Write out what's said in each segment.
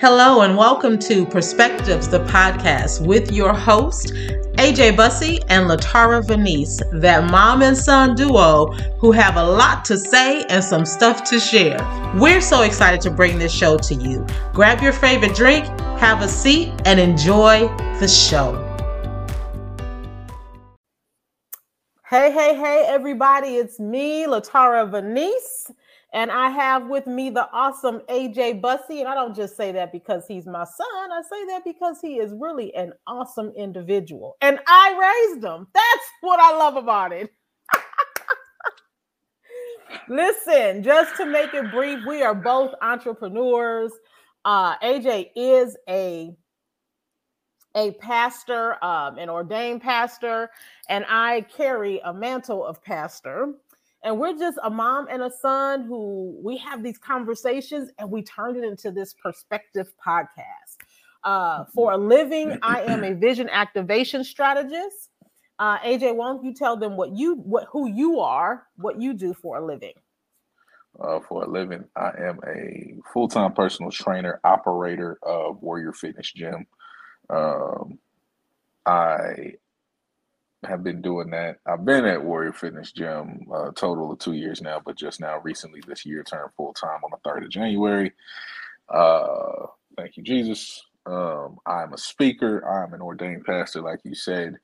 Hello, and welcome to Perspectives, the podcast with your host, AJ Bussey and LaTara Venise, that mom and son duo who have a lot to say and some stuff to share. We're so excited to bring this show to you. Grab your favorite drink, have a seat, and enjoy the show. Hey, hey, hey, everybody, it's me, LaTara Venise. And I have with me the awesome AJ Bussey. And I don't just say that because he's my son. I say that because he is really an awesome individual. And I raised him. That's what I love about it. Listen, just to make it brief, we are both entrepreneurs. Uh, AJ is a a pastor, um, an ordained pastor, and I carry a mantle of pastor and we're just a mom and a son who we have these conversations and we turned it into this perspective podcast. Uh, for a living i am a vision activation strategist. Uh, aj don't you tell them what you what who you are what you do for a living. Uh, for a living i am a full-time personal trainer operator of warrior fitness gym. Um, i have been doing that. I've been at Warrior Fitness Gym a uh, total of two years now, but just now recently this year turned full time on the 3rd of January. Uh, thank you, Jesus. Um, I'm a speaker, I'm an ordained pastor, like you said.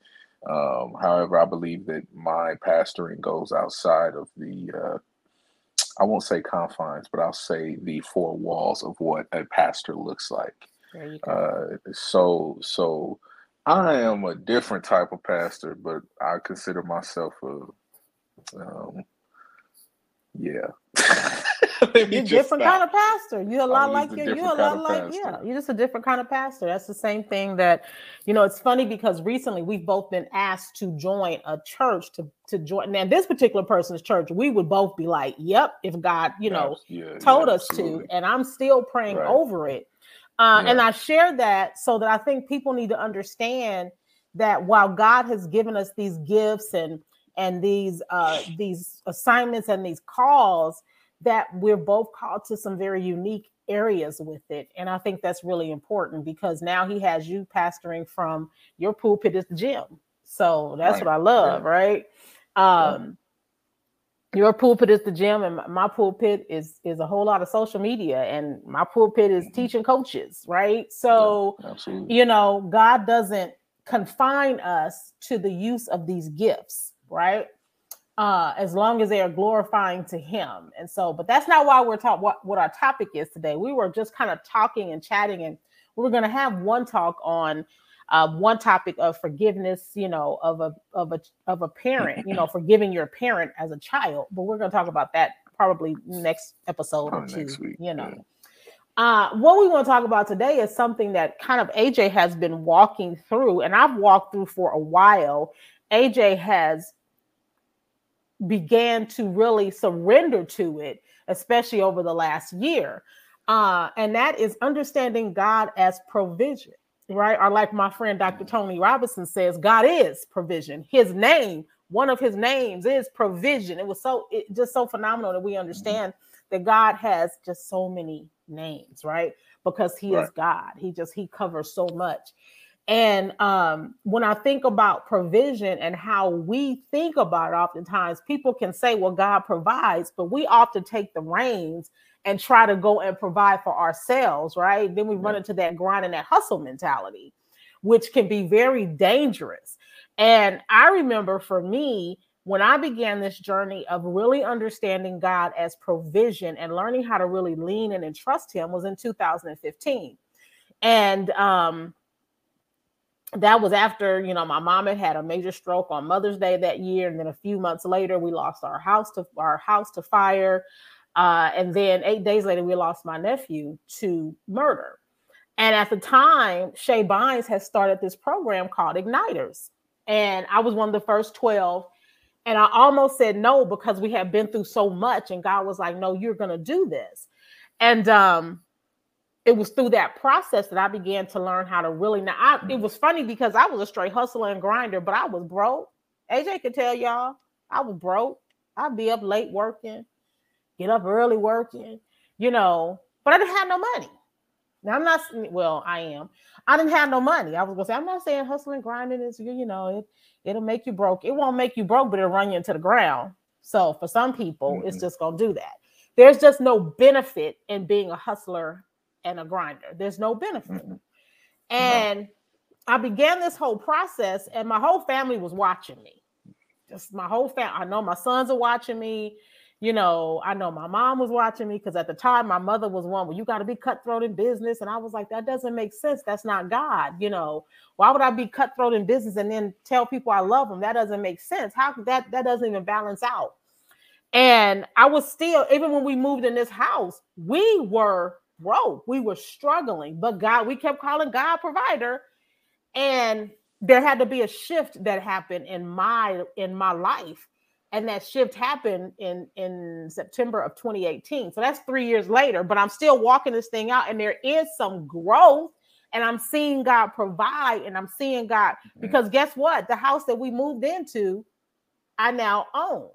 Um, however, I believe that my pastoring goes outside of the, uh, I won't say confines, but I'll say the four walls of what a pastor looks like. Uh, so, so, I am a different type of pastor, but I consider myself a, um, yeah. you're different stop. kind of pastor. You're a lot like you. You're a lot like yeah. You're just a different kind of pastor. That's the same thing that, you know. It's funny because recently we've both been asked to join a church to to join. Now this particular person's church, we would both be like, "Yep," if God, you know, yeah, told yeah, us to. And I'm still praying right. over it uh, yeah. And I share that so that I think people need to understand that while God has given us these gifts and and these uh, these assignments and these calls, that we're both called to some very unique areas with it. And I think that's really important because now he has you pastoring from your pulpit is the gym. So that's right. what I love, yeah. right? Um, your pulpit is the gym and my pulpit is is a whole lot of social media and my pulpit is mm-hmm. teaching coaches right? So yeah, you know god doesn't confine us to the use of these gifts right? Uh as long as they are glorifying to him. And so but that's not why we're talking what, what our topic is today. We were just kind of talking and chatting and we we're going to have one talk on uh, one topic of forgiveness, you know, of a of a of a parent, you know, forgiving your parent as a child. But we're going to talk about that probably next episode probably or two. You know. Yeah. Uh, what we want to talk about today is something that kind of AJ has been walking through, and I've walked through for a while. AJ has began to really surrender to it, especially over the last year. Uh, and that is understanding God as provision right? Or like my friend Dr. Tony Robinson says, God is provision. His name, one of his names is provision. It was so it just so phenomenal that we mm-hmm. understand that God has just so many names, right? Because he right. is God. He just he covers so much. And um, when I think about provision and how we think about it, oftentimes people can say, well, God provides, but we often take the reins and try to go and provide for ourselves, right? Then we run into that grind and that hustle mentality, which can be very dangerous. And I remember for me, when I began this journey of really understanding God as provision and learning how to really lean in and trust Him was in 2015. And um, that was after you know my mom had had a major stroke on Mother's Day that year, and then a few months later we lost our house to our house to fire. Uh, and then eight days later, we lost my nephew to murder. And at the time, Shae Bynes had started this program called Igniters. And I was one of the first 12. And I almost said no because we had been through so much. And God was like, no, you're going to do this. And um, it was through that process that I began to learn how to really. Now, I, it was funny because I was a straight hustler and grinder, but I was broke. AJ could tell y'all I was broke. I'd be up late working get up early working, you know, but I didn't have no money. Now I'm not well, I am. I didn't have no money. I was gonna say, I'm not saying hustling, grinding is you, you know, it it'll make you broke. It won't make you broke, but it'll run you into the ground. So for some people, mm-hmm. it's just gonna do that. There's just no benefit in being a hustler and a grinder. There's no benefit. Mm-hmm. And no. I began this whole process, and my whole family was watching me. Just my whole family. I know my sons are watching me you know, I know my mom was watching me because at the time my mother was one, well, you got to be cutthroat in business. And I was like, that doesn't make sense. That's not God. You know, why would I be cutthroat in business and then tell people I love them? That doesn't make sense. How that that doesn't even balance out. And I was still, even when we moved in this house, we were broke. We were struggling, but God, we kept calling God provider. And there had to be a shift that happened in my in my life and that shift happened in in September of 2018. So that's 3 years later, but I'm still walking this thing out and there is some growth and I'm seeing God provide and I'm seeing God mm-hmm. because guess what? The house that we moved into I now own.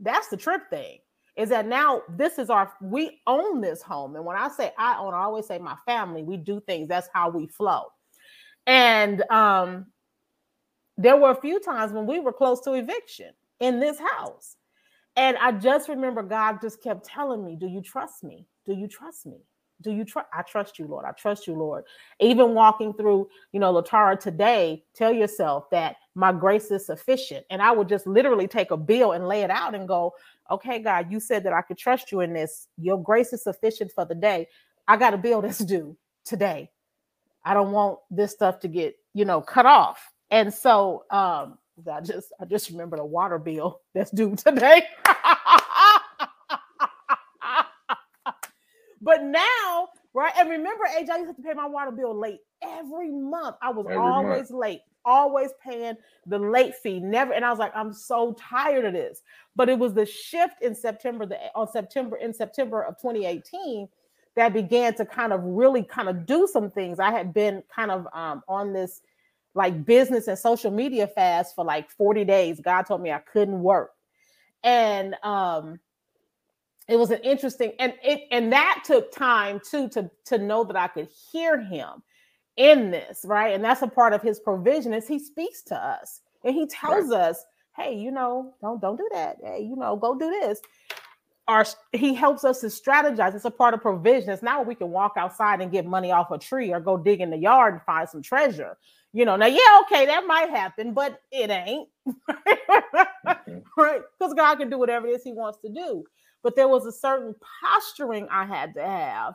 That's the trip thing. Is that now this is our we own this home and when I say I own I always say my family we do things that's how we flow. And um there were a few times when we were close to eviction in this house. And I just remember God just kept telling me, Do you trust me? Do you trust me? Do you trust? I trust you, Lord. I trust you, Lord. Even walking through, you know, LaTara today, tell yourself that my grace is sufficient. And I would just literally take a bill and lay it out and go, okay, God, you said that I could trust you in this. Your grace is sufficient for the day. I got a bill that's due today. I don't want this stuff to get, you know, cut off. And so um, I just I just remember the water bill that's due today. but now, right? And remember, AJ, I used to pay my water bill late every month. I was every always month. late, always paying the late fee. Never, and I was like, I'm so tired of this. But it was the shift in September, the on September in September of 2018 that began to kind of really kind of do some things. I had been kind of um, on this like business and social media fast for like 40 days. God told me I couldn't work. And um it was an interesting and it and that took time too to to know that I could hear him in this, right? And that's a part of his provision is he speaks to us and he tells right. us, "Hey, you know, don't don't do that. Hey, you know, go do this." Our he helps us to strategize. It's a part of provision. It's not where we can walk outside and get money off a tree or go dig in the yard and find some treasure. You know, now, yeah, okay, that might happen, but it ain't. mm-hmm. Right? Because God can do whatever it is He wants to do. But there was a certain posturing I had to have.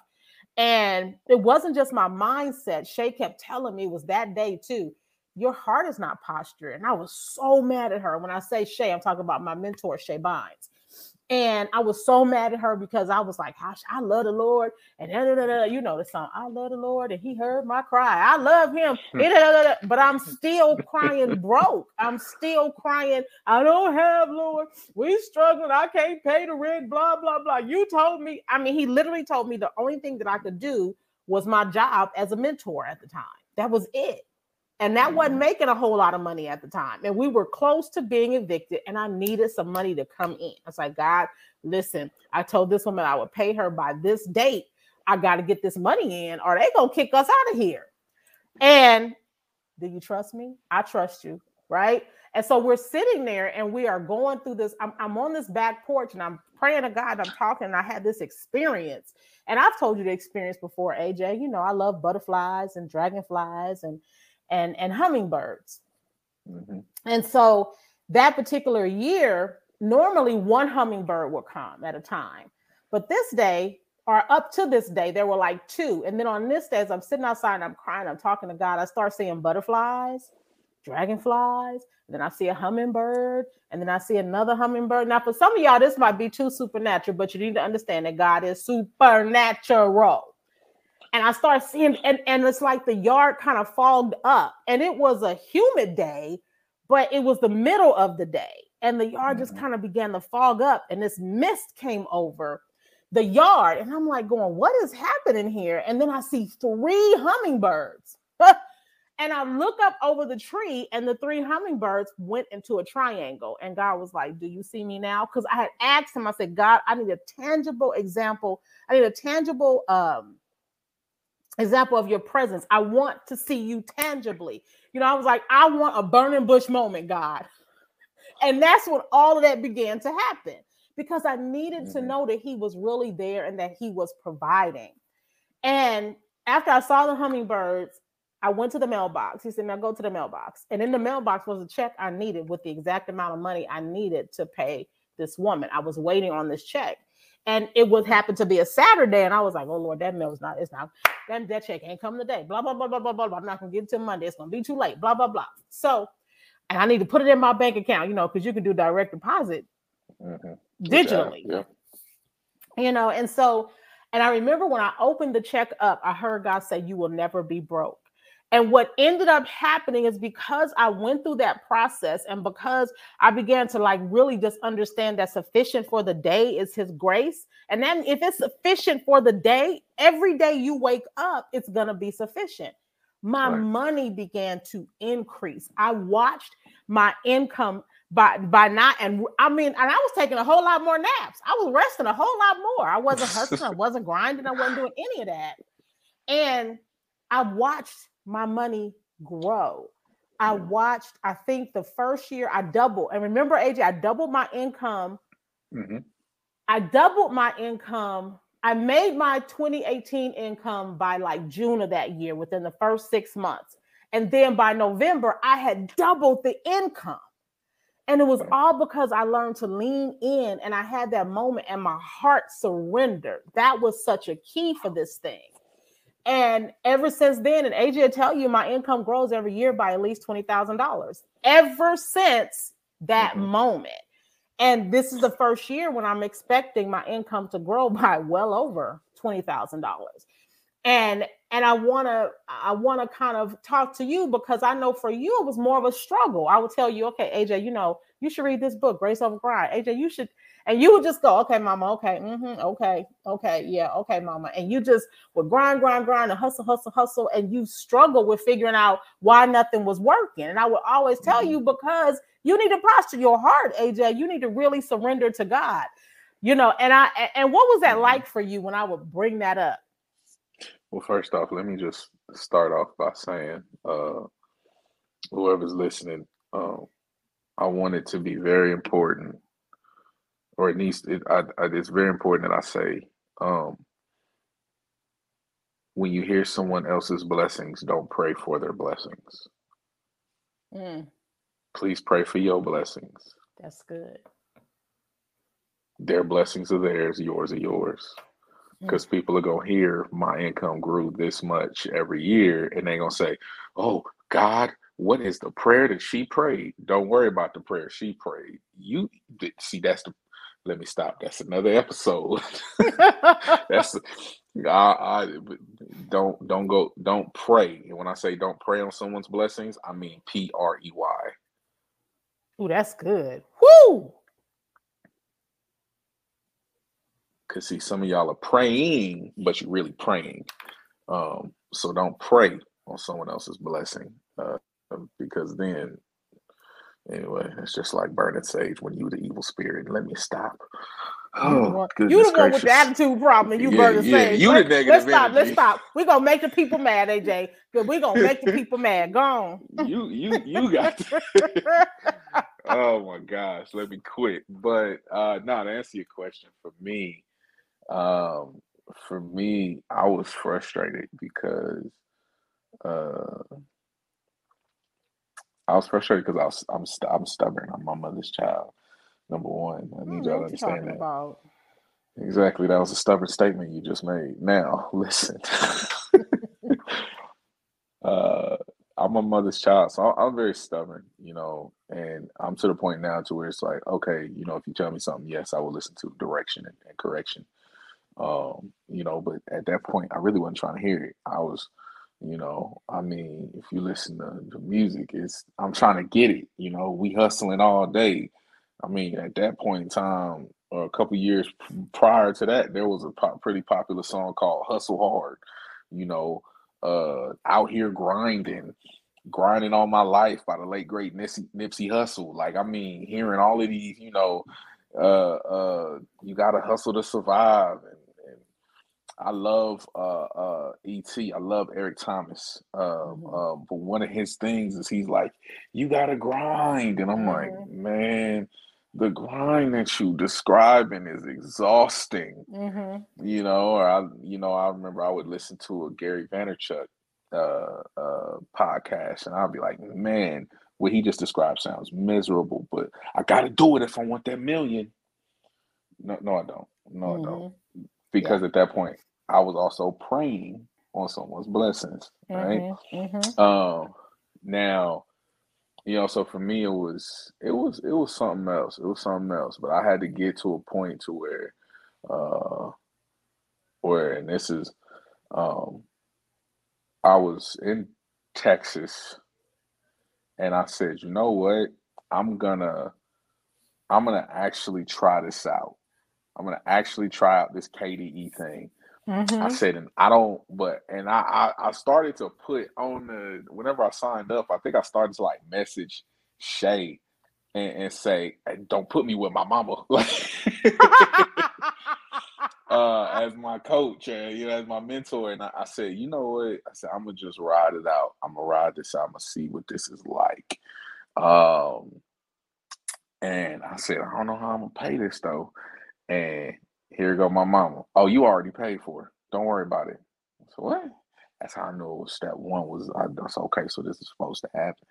And it wasn't just my mindset. Shae kept telling me it was that day too. Your heart is not posture. And I was so mad at her. When I say Shae, I'm talking about my mentor, Shae Bynes. And I was so mad at her because I was like, Gosh, I love the Lord. And da, da, da, you know the song, I love the Lord, and He heard my cry. I love Him. Hmm. but I'm still crying broke. I'm still crying. I don't have, Lord. We struggling. I can't pay the rent, blah, blah, blah. You told me. I mean, He literally told me the only thing that I could do was my job as a mentor at the time. That was it. And that wasn't mm-hmm. making a whole lot of money at the time. And we were close to being evicted, and I needed some money to come in. I was like, God, listen, I told this woman I would pay her by this date. I got to get this money in, or they gonna kick us out of here. And do you trust me? I trust you, right? And so we're sitting there and we are going through this. I'm, I'm on this back porch and I'm praying to God. I'm talking, and I had this experience. And I've told you the experience before, AJ. You know, I love butterflies and dragonflies and and and hummingbirds. Mm-hmm. And so that particular year, normally one hummingbird would come at a time. But this day, or up to this day, there were like two. And then on this day, as I'm sitting outside and I'm crying, I'm talking to God, I start seeing butterflies, dragonflies, then I see a hummingbird, and then I see another hummingbird. Now, for some of y'all, this might be too supernatural, but you need to understand that God is supernatural and I start seeing, and, and it's like the yard kind of fogged up. And it was a humid day, but it was the middle of the day. And the yard mm-hmm. just kind of began to fog up, and this mist came over the yard. And I'm like, going, what is happening here? And then I see three hummingbirds. and I look up over the tree, and the three hummingbirds went into a triangle. And God was like, Do you see me now? Because I had asked him, I said, God, I need a tangible example. I need a tangible um example of your presence. I want to see you tangibly. You know, I was like, I want a burning bush moment, God. And that's when all of that began to happen because I needed mm-hmm. to know that He was really there and that He was providing. And after I saw the hummingbirds, I went to the mailbox. He said, Now go to the mailbox. And in the mailbox was a check I needed with the exact amount of money I needed to pay this woman. I was waiting on this check. And it would happen to be a Saturday. And I was like, Oh Lord, that mail is not, it's not, that, that check ain't coming today. Blah, blah, blah, blah, blah, blah, blah. I'm not gonna get it till Monday. It's gonna be too late. Blah, blah, blah. So, and I need to put it in my bank account, you know, because you can do direct deposit mm-hmm. digitally. Yeah. You know, and so, and I remember when I opened the check up, I heard God say, You will never be broke. And what ended up happening is because I went through that process and because I began to like really just understand that sufficient for the day is his grace. And then if it's sufficient for the day, every day you wake up, it's going to be sufficient. My right. money began to increase. I watched my income by by not and I mean and I was taking a whole lot more naps. I was resting a whole lot more. I wasn't hustling, I wasn't grinding, I wasn't doing any of that. And I watched my money grow. I watched, I think the first year I doubled. And remember, AJ, I doubled my income. Mm-hmm. I doubled my income. I made my 2018 income by like June of that year within the first six months. And then by November, I had doubled the income. And it was all because I learned to lean in and I had that moment and my heart surrendered. That was such a key for this thing. And ever since then, and AJ will tell you, my income grows every year by at least $20,000 ever since that mm-hmm. moment. And this is the first year when I'm expecting my income to grow by well over $20,000. And and I want to I want to kind of talk to you because I know for you it was more of a struggle. I would tell you, okay, AJ, you know, you should read this book, Grace Over Grind. AJ, you should and you would just go, okay, mama, okay, mm-hmm, okay, okay, yeah, okay, mama. And you just would grind, grind, grind, and hustle, hustle, hustle. And you struggle with figuring out why nothing was working. And I would always tell mm-hmm. you because you need to posture your heart, AJ. You need to really surrender to God. You know, and I and what was that mm-hmm. like for you when I would bring that up? Well, first off, let me just start off by saying, uh, whoever's listening, uh, I want it to be very important or at least it, I, I, it's very important that I say um, when you hear someone else's blessings, don't pray for their blessings. Mm. Please pray for your blessings. That's good. Their blessings are theirs, yours are yours. Because mm. people are gonna hear my income grew this much every year, and they're gonna say, "Oh, God, what is the prayer that she prayed? Don't worry about the prayer she prayed. You see, that's the let me stop. That's another episode. That's I, I don't don't go don't pray. And when I say don't pray on someone's blessings, I mean P R E Y. Oh, that's good. Woo! Cause see, some of y'all are praying, but you're really praying. Um, so don't pray on someone else's blessing, uh, because then Anyway, it's just like burning sage when you the evil spirit. Let me stop. Oh, you the one with the attitude problem, and you yeah, burn the yeah, sage. You the negative Let's energy. stop. Let's stop. We're gonna make the people mad, AJ. Cause we're gonna make the people mad. Go on. You you you got. oh my gosh, let me quit. But uh no, to answer your question, for me, um, for me, I was frustrated because uh I was frustrated because I was I'm st- I'm stubborn. I'm my mother's child. Number one, I need y'all to understand that. About? Exactly, that was a stubborn statement you just made. Now, listen. uh, I'm my mother's child, so I'm very stubborn, you know, and I'm to the point now to where it's like, okay, you know, if you tell me something, yes, I will listen to direction and, and correction. Um, you know, but at that point, I really wasn't trying to hear it. I was you know, I mean, if you listen to the music, it's I'm trying to get it. You know, we hustling all day. I mean, at that point in time, or a couple years prior to that, there was a pretty popular song called "Hustle Hard." You know, uh, out here grinding, grinding all my life by the late great Nipsey, Nipsey Hussle. Like, I mean, hearing all of these, you know, uh, uh, you got to hustle to survive, and I love uh, uh, ET. I love Eric Thomas. Uh, mm-hmm. uh, but one of his things is he's like, "You gotta grind," and I'm mm-hmm. like, "Man, the grind that you describing is exhausting." Mm-hmm. You know, or I, you know, I remember I would listen to a Gary Vaynerchuk uh, uh, podcast, and I'd be like, "Man, what he just described sounds miserable, but I got to do it if I want that million. No, no, I don't. No, mm-hmm. I don't. Mm-hmm. Because yeah. at that point, I was also praying on someone's blessings, right? Mm-hmm. Mm-hmm. Um, now, you know, so for me, it was it was it was something else. It was something else. But I had to get to a point to where, uh, where and this is, um, I was in Texas and I said, you know what? I'm gonna I'm gonna actually try this out. I'm gonna actually try out this KDE thing. Mm-hmm. I said, and I don't, but and I, I, I started to put on the whenever I signed up, I think I started to like message Shae and, and say, hey, don't put me with my mama. uh, as my coach and you know as my mentor, and I, I, said, you know what? I said I'm gonna just ride it out. I'm gonna ride this out. I'm gonna see what this is like. Um, and I said, I don't know how I'm gonna pay this though. And here go my mama. Oh, you already paid for it. Don't worry about it. So what? That's how I knew step one was. I, that's okay. So this is supposed to happen.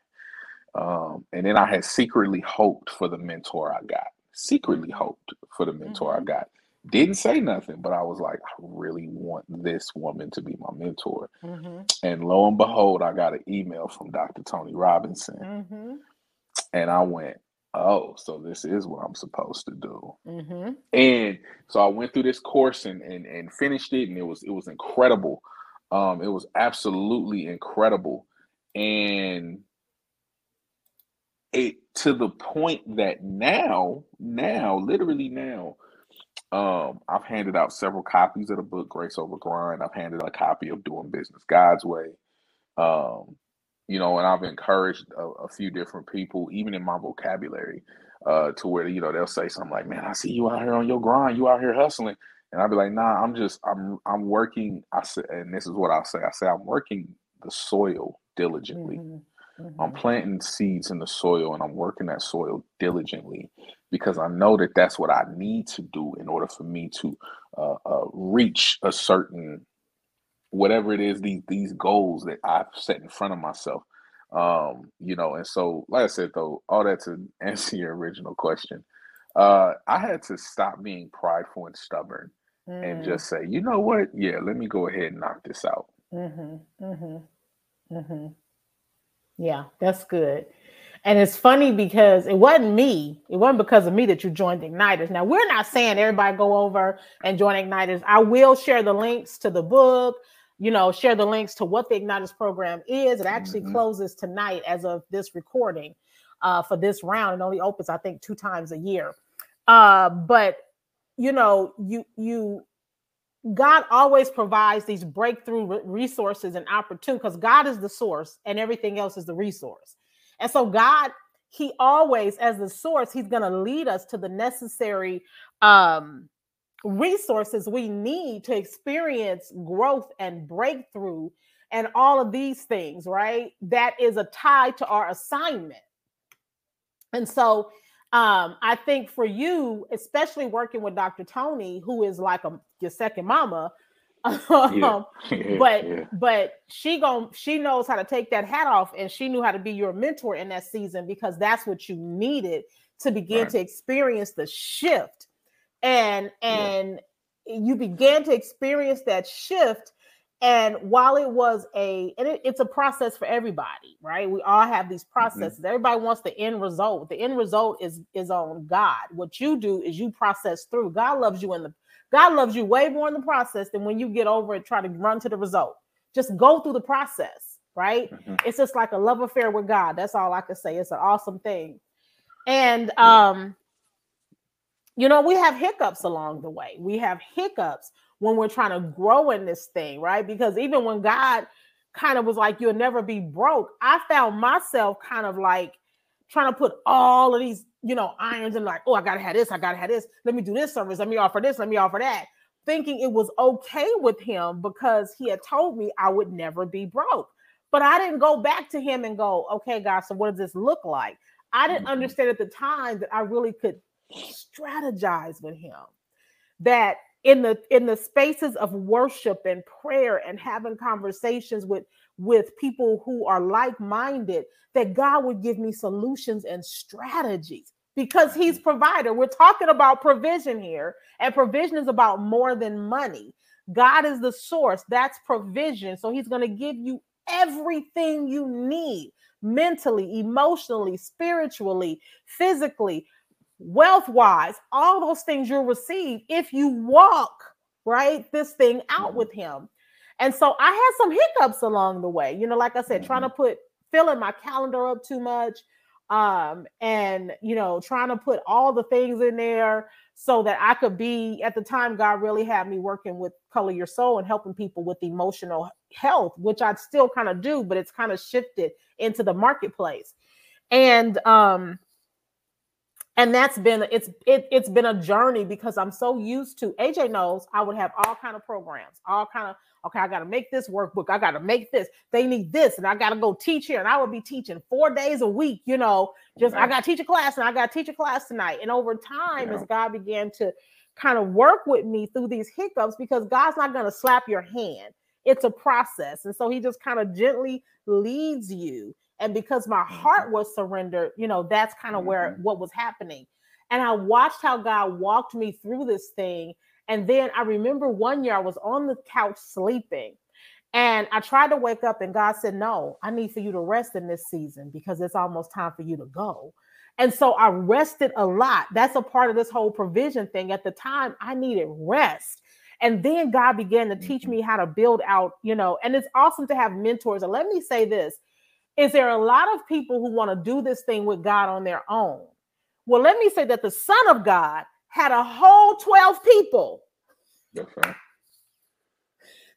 Um, and then I had secretly hoped for the mentor I got. Secretly hoped for the mentor mm-hmm. I got. Didn't say nothing, but I was like, I really want this woman to be my mentor. Mm-hmm. And lo and behold, I got an email from Dr. Tony Robinson. Mm-hmm. And I went, oh, so this is what I'm supposed to do. Mm-hmm. And so I went through this course and, and and finished it, and it was it was incredible. Um, it was absolutely incredible, and it to the point that now, now, literally now, um, I've handed out several copies of the book Grace Over Grind. I've handed out a copy of Doing Business God's Way. Um, you know, and I've encouraged a, a, few different people, even in my vocabulary, uh, to where you know they'll say something like, "Man, I see you out here on your grind. You out here hustling," and I'll be like, "Nah, I'm just I'm I'm working." I said, and this is what I'll say. I say I'm working the soil diligently. Mm-hmm. Mm-hmm. I'm planting seeds in the soil, and I'm working that soil diligently because I know that that's what I need to do in order for me to uh, uh, reach a certain whatever it is these these goals that I've set in front of myself. Um, you know, and so like I said though, all that to answer your original question, uh, I had to stop being prideful and stubborn mm. and just say, you know what? Yeah, let me go ahead and knock this out. Mm-hmm. Mm-hmm. Mm-hmm. Yeah, that's good. And it's funny because it wasn't me. It wasn't because of me that you joined Igniters. Now, we're not saying everybody go over and join Igniters. I will share the links to the book, you know, share the links to what the Igniters program is. It actually mm-hmm. closes tonight as of this recording uh, for this round. It only opens, I think, two times a year. Uh, but you know, you you God always provides these breakthrough resources and opportunities because God is the source and everything else is the resource. And so God, He always, as the source, He's going to lead us to the necessary um, resources we need to experience growth and breakthrough and all of these things, right? That is a tie to our assignment. And so um, I think for you, especially working with Dr. Tony, who is like a your second mama, um, but yeah. but she gon' she knows how to take that hat off and she knew how to be your mentor in that season because that's what you needed to begin right. to experience the shift and and yeah. you began to experience that shift and while it was a and it, it's a process for everybody right we all have these mm-hmm. processes mm-hmm. everybody wants the end result the end result is is on god what you do is you process through god loves you in the God loves you way more in the process than when you get over and try to run to the result. Just go through the process, right? Mm-hmm. It's just like a love affair with God. That's all I can say. It's an awesome thing. And um, you know, we have hiccups along the way. We have hiccups when we're trying to grow in this thing, right? Because even when God kind of was like, you'll never be broke, I found myself kind of like trying to put all of these, you know, irons and like, oh, I gotta have this, I gotta have this. Let me do this service. Let me offer this. Let me offer that. thinking it was okay with him because he had told me I would never be broke. But I didn't go back to him and go, okay, God, so what does this look like? I didn't mm-hmm. understand at the time that I really could strategize with him. That in the in the spaces of worship and prayer and having conversations with with people who are like-minded, that God would give me solutions and strategies because he's mm-hmm. provider. We're talking about provision here, and provision is about more than money. God is the source. That's provision. So he's going to give you everything you need mentally, emotionally, spiritually, physically, wealth wise, all those things you'll receive if you walk, right, this thing out mm-hmm. with him. And so I had some hiccups along the way, you know, like I said, trying to mm-hmm. put filling my calendar up too much um and you know trying to put all the things in there so that I could be at the time God really had me working with color your soul and helping people with emotional health which I still kind of do but it's kind of shifted into the marketplace and um and that's been it's it, it's been a journey because i'm so used to aj knows i would have all kind of programs all kind of okay i got to make this workbook i got to make this they need this and i got to go teach here and i would be teaching four days a week you know just i got to teach a class and i got to teach a class tonight. And over time yeah. as god began to kind of work with me through these hiccups because god's not going to slap your hand it's a process. And so he just kind of gently leads you and because my heart mm-hmm. was surrendered you know that's kind of where mm-hmm. what was happening. And i watched how god walked me through this thing. And then i remember one year i was on the couch sleeping. And i tried to wake up and god said no i need for you to rest in this season because it's almost time for you to go. And so i rested a lot. That's a part of this whole provision thing. At the time i needed rest. And then god began to teach mm-hmm. me how to build out you know and it's awesome to have mentors. And let me say this is there a lot of people who want to do this thing with God on their own? Well, let me say that the Son of God had a whole 12 people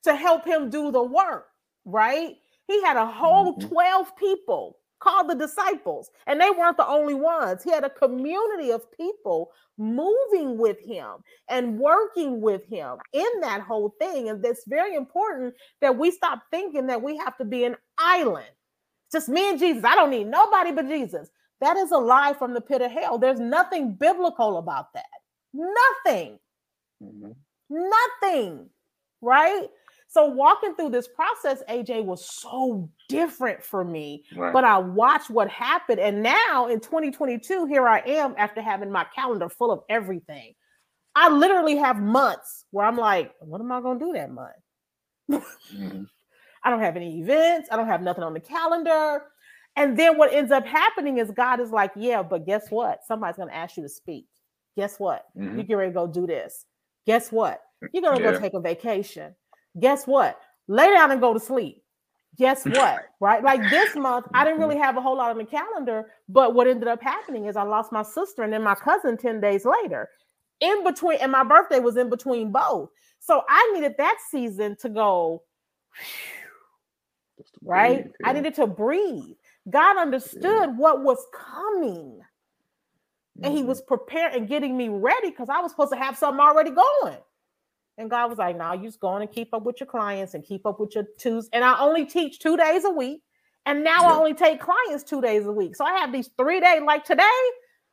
to help him do the work, right? He had a whole mm-hmm. 12 people called the disciples, and they weren't the only ones. He had a community of people moving with him and working with him in that whole thing. And it's very important that we stop thinking that we have to be an island just me and Jesus. I don't need nobody but Jesus. That is a lie from the pit of hell. There's nothing biblical about that. Nothing. Mm-hmm. Nothing. Right? So walking through this process, AJ was so different for me. Right. But I watched what happened. And now in 2022, here I am after having my calendar full of everything. I literally have months where I'm like, what am I going to do that month? mm-hmm. I don't have any events. I don't have nothing on the calendar. And then what ends up happening is God is like, yeah, but guess what? Somebody's going to ask you to speak. Guess what? Mm-hmm. You get ready to go do this. Guess what? You're going to yeah. go take a vacation. Guess what? Lay down and go to sleep. Guess what? right? Like this month, I didn't really have a whole lot on the calendar, but what ended up happening is I lost my sister and then my cousin 10 days later. In between, and my birthday was in between both. So I needed that season to go, right? Breathe, yeah. I needed to breathe. God understood yeah. what was coming. Mm-hmm. And he was mm-hmm. prepared and getting me ready because I was supposed to have something already going. And God was like, "Now you just going to keep up with your clients and keep up with your twos." And I only teach two days a week, and now yeah. I only take clients two days a week. So I have these three days. Like today,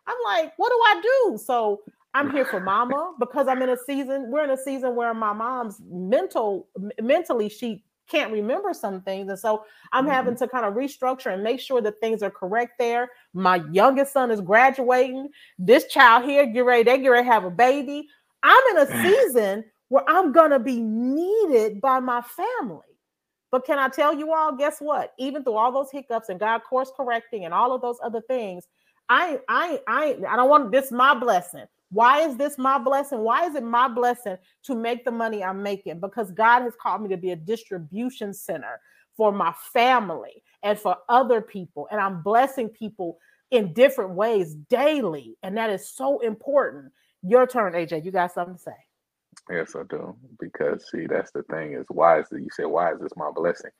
I'm like, "What do I do?" So I'm here for Mama because I'm in a season. We're in a season where my mom's mental, mentally, she can't remember some things. And so I'm mm-hmm. having to kind of restructure and make sure that things are correct there. My youngest son is graduating. This child here, get ready, they get ready to have a baby. I'm in a season where I'm gonna be needed by my family. But can I tell you all, guess what? Even through all those hiccups and God course correcting and all of those other things, I I I I don't want this my blessing. Why is this my blessing? Why is it my blessing to make the money I'm making? Because God has called me to be a distribution center for my family and for other people. And I'm blessing people in different ways daily. And that is so important. Your turn, AJ. You got something to say? Yes, I do. Because see, that's the thing is why is that you say, why is this my blessing?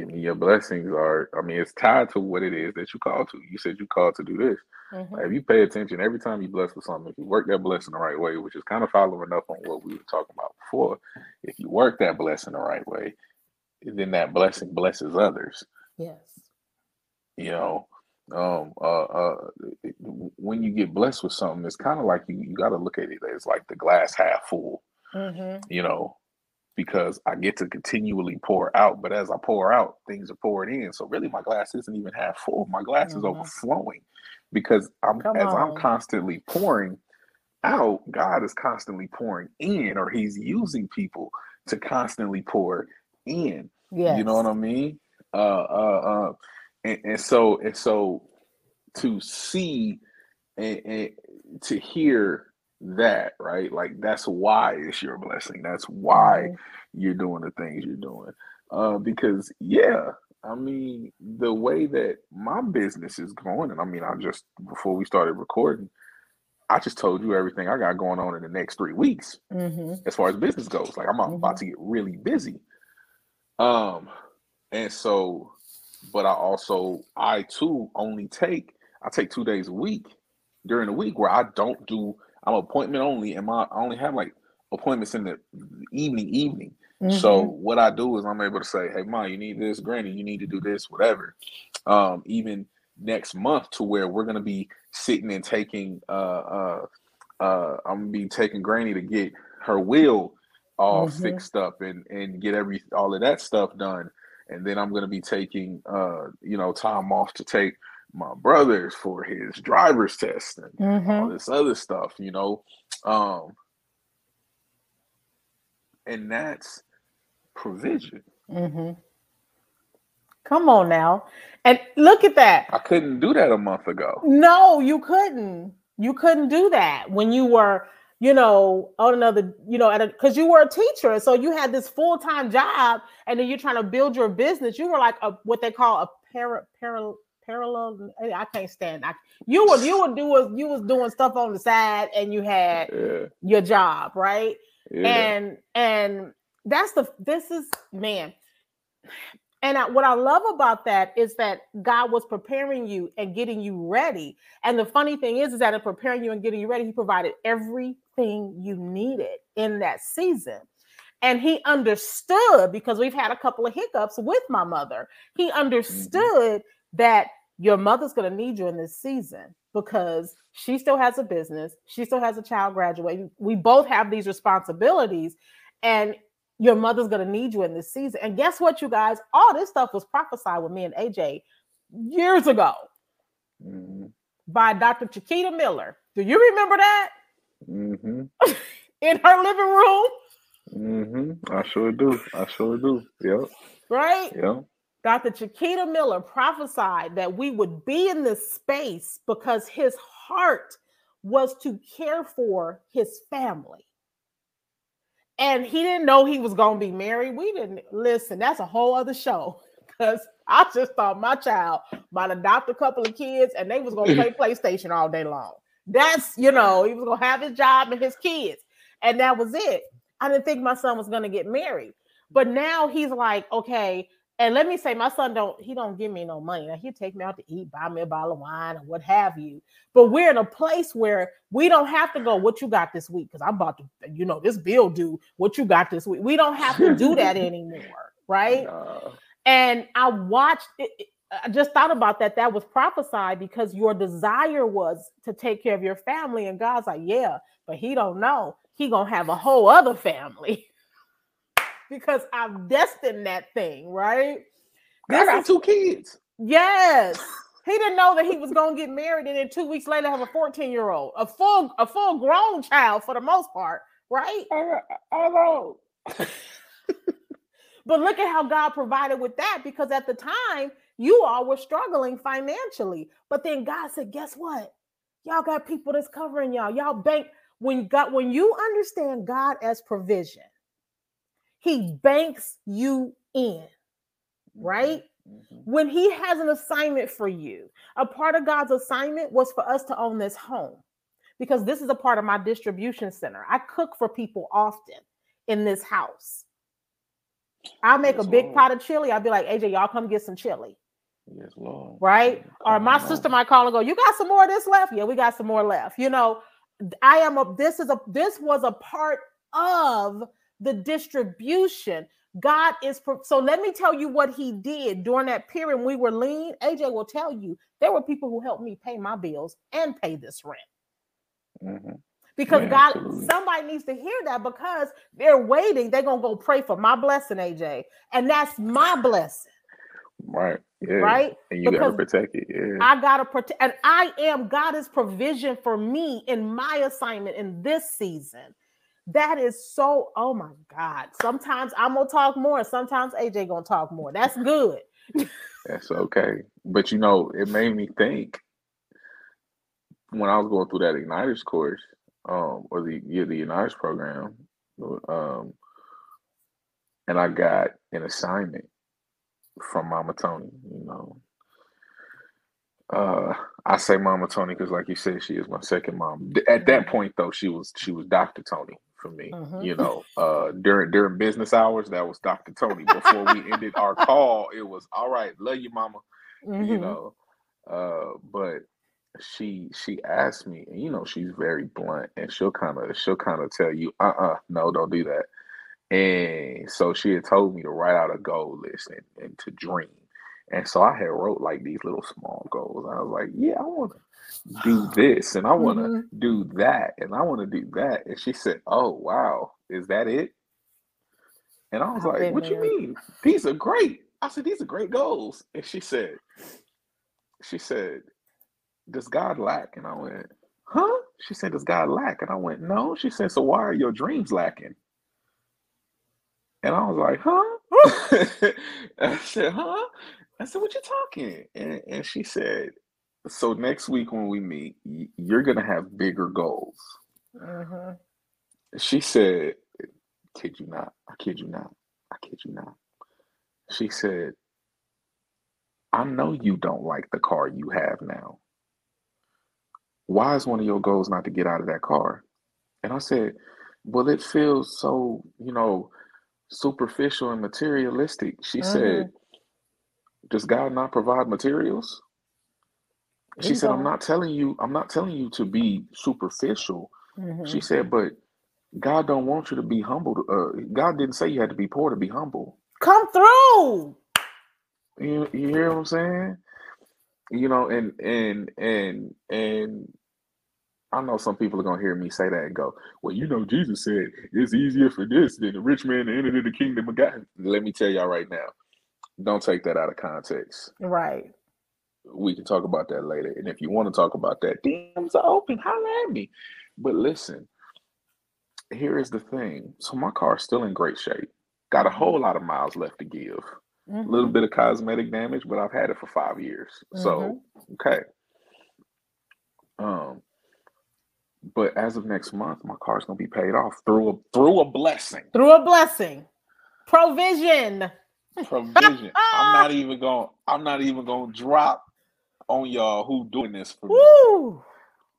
I mean, your blessings are, I mean, it's tied to what it is that you call to. You said you called to do this. Mm-hmm. Like, if you pay attention every time you bless with something, if you work that blessing the right way, which is kind of following up on what we were talking about before, if you work that blessing the right way, then that blessing blesses others. Yes. You know, um, uh, uh, when you get blessed with something, it's kind of like you, you got to look at it as like the glass half full. Mm-hmm. You know, because I get to continually pour out. But as I pour out, things are pouring in. So really, my glass isn't even half full. My glass mm-hmm. is overflowing because I'm Come as on. I'm constantly pouring out. God is constantly pouring in, or He's using people to constantly pour in. Yeah, you know what I mean. Uh, uh, uh, and, and so and so to see and, and to hear that, right? Like that's why it's your blessing. That's why mm-hmm. you're doing the things you're doing. Uh, because yeah, I mean, the way that my business is going, and I mean, I just before we started recording, I just told you everything I got going on in the next three weeks mm-hmm. as far as business goes. Like I'm mm-hmm. about to get really busy. Um, and so, but I also I too only take I take two days a week during the week where I don't do I'm appointment only, and my I only have like appointments in the evening, evening. Mm-hmm. So what I do is I'm able to say, "Hey, mom, you need this. Granny, you need to do this. Whatever." Um, even next month, to where we're gonna be sitting and taking. Uh, uh, uh, I'm gonna be taking Granny to get her wheel all mm-hmm. fixed up and and get every all of that stuff done, and then I'm gonna be taking uh, you know time off to take my brothers for his driver's test and mm-hmm. all this other stuff, you know. Um, and that's provision. Mm-hmm. Come on now. And look at that. I couldn't do that a month ago. No, you couldn't. You couldn't do that when you were, you know, on another, you know, at because you were a teacher. So you had this full time job and then you're trying to build your business. You were like a what they call a para, para parallel. I can't stand. I, you were you were doing you was doing stuff on the side, and you had yeah. your job, right? Yeah. And and that's the this is man. And I, what I love about that is that God was preparing you and getting you ready. And the funny thing is, is that in preparing you and getting you ready, He provided everything you needed in that season. And He understood because we've had a couple of hiccups with my mother. He mm-hmm. understood mm-hmm. that your mother's going to need you in this season because she still has a business, she still has a child graduating. We both have these responsibilities, and your mother's going to need you in this season. And guess what, you guys? All this stuff was prophesied with me and AJ years ago mm-hmm. by Dr. Chiquita Miller. Do you remember that? Mm-hmm. in her living room. Mm-hmm. I sure do. I sure do. Yep. Right? Yep. Dr. Chiquita Miller prophesied that we would be in this space because his heart was to care for his family. And he didn't know he was going to be married. We didn't listen. That's a whole other show because I just thought my child might adopt a couple of kids and they was going to play PlayStation all day long. That's, you know, he was going to have his job and his kids. And that was it. I didn't think my son was going to get married. But now he's like, okay, and let me say, my son don't he don't give me no money. Now he take me out to eat, buy me a bottle of wine or what have you. But we're in a place where we don't have to go, what you got this week? Because I'm about to, you know, this bill due what you got this week. We don't have to do that anymore, right? No. And I watched it, I just thought about that. That was prophesied because your desire was to take care of your family, and God's like, yeah, but He don't know. He gonna have a whole other family. Because I've destined that thing, right? This I got is, two kids. Yes. He didn't know that he was gonna get married and then two weeks later have a 14 year old, a full a full grown child for the most part, right? I, I know. but look at how God provided with that because at the time you all were struggling financially. But then God said, guess what? Y'all got people that's covering y'all. Y'all bank when God when you understand God as provision, he banks you in, right? Mm-hmm. When he has an assignment for you, a part of God's assignment was for us to own this home because this is a part of my distribution center. I cook for people often in this house. I'll make Yes, a big Lord. pot of chili. I'll be like, AJ, y'all come get some chili. Yes, Lord. right? Or my on. sister might call and go, "You got some more of this left?" Yeah, we got some more left. You know, I am a. This is a. This was a part of the distribution. God is so. Let me tell you what He did during that period when we were lean. AJ will tell you there were people who helped me pay my bills and pay this rent Mhm. because Yeah, God, absolutely. somebody needs to hear that because they're waiting. They're gonna go pray for my blessing, AJ, and that's my blessing, Right. Yeah. right? And you gotta protect it. Yeah. I gotta protect, and I am God is provision for me in my assignment in this season. That is so. Oh my God! Sometimes I'm gonna talk more. Sometimes AJ gonna talk more. That's good. That's okay. But you know, it made me think when I was going through that Igniters course, um, or the yeah, the Igniters program, um, and I got an assignment from Mama Tony, you know. Uh, I say Mama Tony because, like you said, she is my second mom. At that point, though, she was she was Dr. Tony for me. Mhm. You know, uh, during during business hours, that was Dr. Tony. Before we ended our call, it was all right. Love you, Mama you Mhm. know uh but she she asked me and you know she's very blunt and she'll kind of she'll kind of tell you uh-uh no don't do that and so she had told me to write out a goal list and, and to dream and so i had wrote like these little small goals i was like yeah i want to do this and i want to Mhm. do that and i want to do that and she said oh wow is that it and i was I've like what you mean these are great i said these are great goals and she said she said, Does God lack? And I went, Huh? She said, Does God lack? And I went, No. She said, So why are your dreams lacking? And I was like, Huh? I said, Huh? I said, What you talking? And, and she said, So next week when we meet, you're going to have bigger goals. Mhm. She said, Kid you not. I kid you not. I kid you not. She said, I know you don't like the car you have now. Why is one of your goals not to get out of that car? And I said, Well, it feels so, you know, superficial and materialistic. She said, Does God not provide materials? She said, I'm not telling you, I'm not telling you to be superficial. Mhm. She said, but God don't want you to be humble. Uh, God didn't say you had to be poor to be humble. Come through. You, you hear what I'm saying? You know, and and and and I know some people are gonna hear me say that and go, "Well, you know, Jesus said it's easier for this than the rich man to enter the kingdom of God." Let me tell y'all right now, don't take that out of context. Right. We can talk about that later, and if you want to talk about that, DMs are open. Holla at me. But listen, here is the thing. So my car's still in great shape. Got a whole lot of miles left to give. A Mhm. little bit of cosmetic damage, but I've had it for five years. So okay. Um, but as of next month, my car's gonna be paid off through a through a blessing. Through a blessing, provision. Provision. I'm not even gonna I'm not even gonna drop on y'all who doing this for me.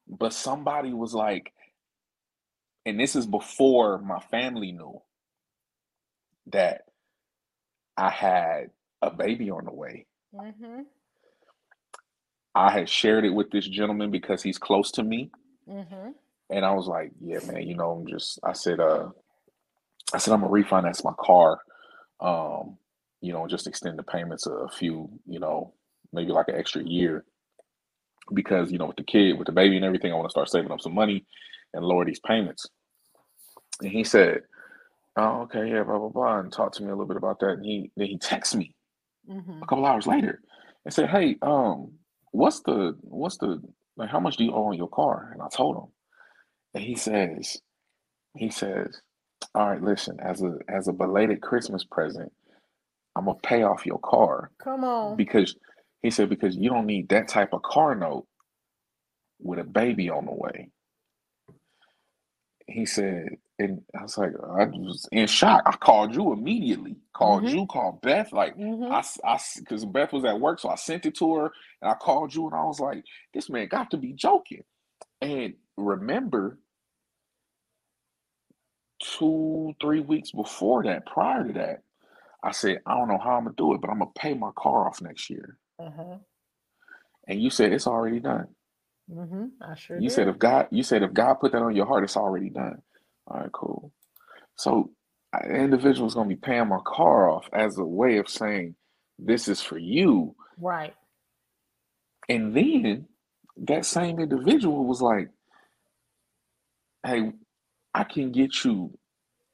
But somebody was like, and this is before my family knew that I had a baby on the way. Mhm. I had shared it with this gentleman because he's close to me. Mhm. And I was like, yeah, man, you know, I'm just I said, uh I said I'm gonna refinance my car. Um, you know, just extend the payments a few, you know, maybe like an extra year. Because, you know, with the kid, with the baby and everything, I want to start saving up some money and lower these payments. And he said, Oh, okay, yeah, blah, blah, blah, and talked to me a little bit about that. And he then he texted me Mhm. a couple hours later and said, Hey, um, what's the what's the like how much do you owe on your car? And I told him. And he says, he says, All right, listen, as a as a belated Christmas present, I'm gonna pay off your car Come on. because he said, because you don't need that type of car note with a baby on the way. He said, and I was like, I was in shock. I called you immediately. Called Mhm. you, called Beth. Like Mhm. I, I, because Beth was at work, so I sent it to her, and I called you, and I was like, this man got to be joking. And remember, two, three weeks before that, prior to that, I said, I don't know how I'm gonna do it, but I'm gonna pay my car off next year. Uh-huh. And you said it's already done. Mm-hmm. I sure You did. said if God, you said if God put that on your heart, it's already done. All right, cool. So I- individual is gonna be paying my car off as a way of saying this is for you. right. And then that same individual was like, "Hey, I can get you.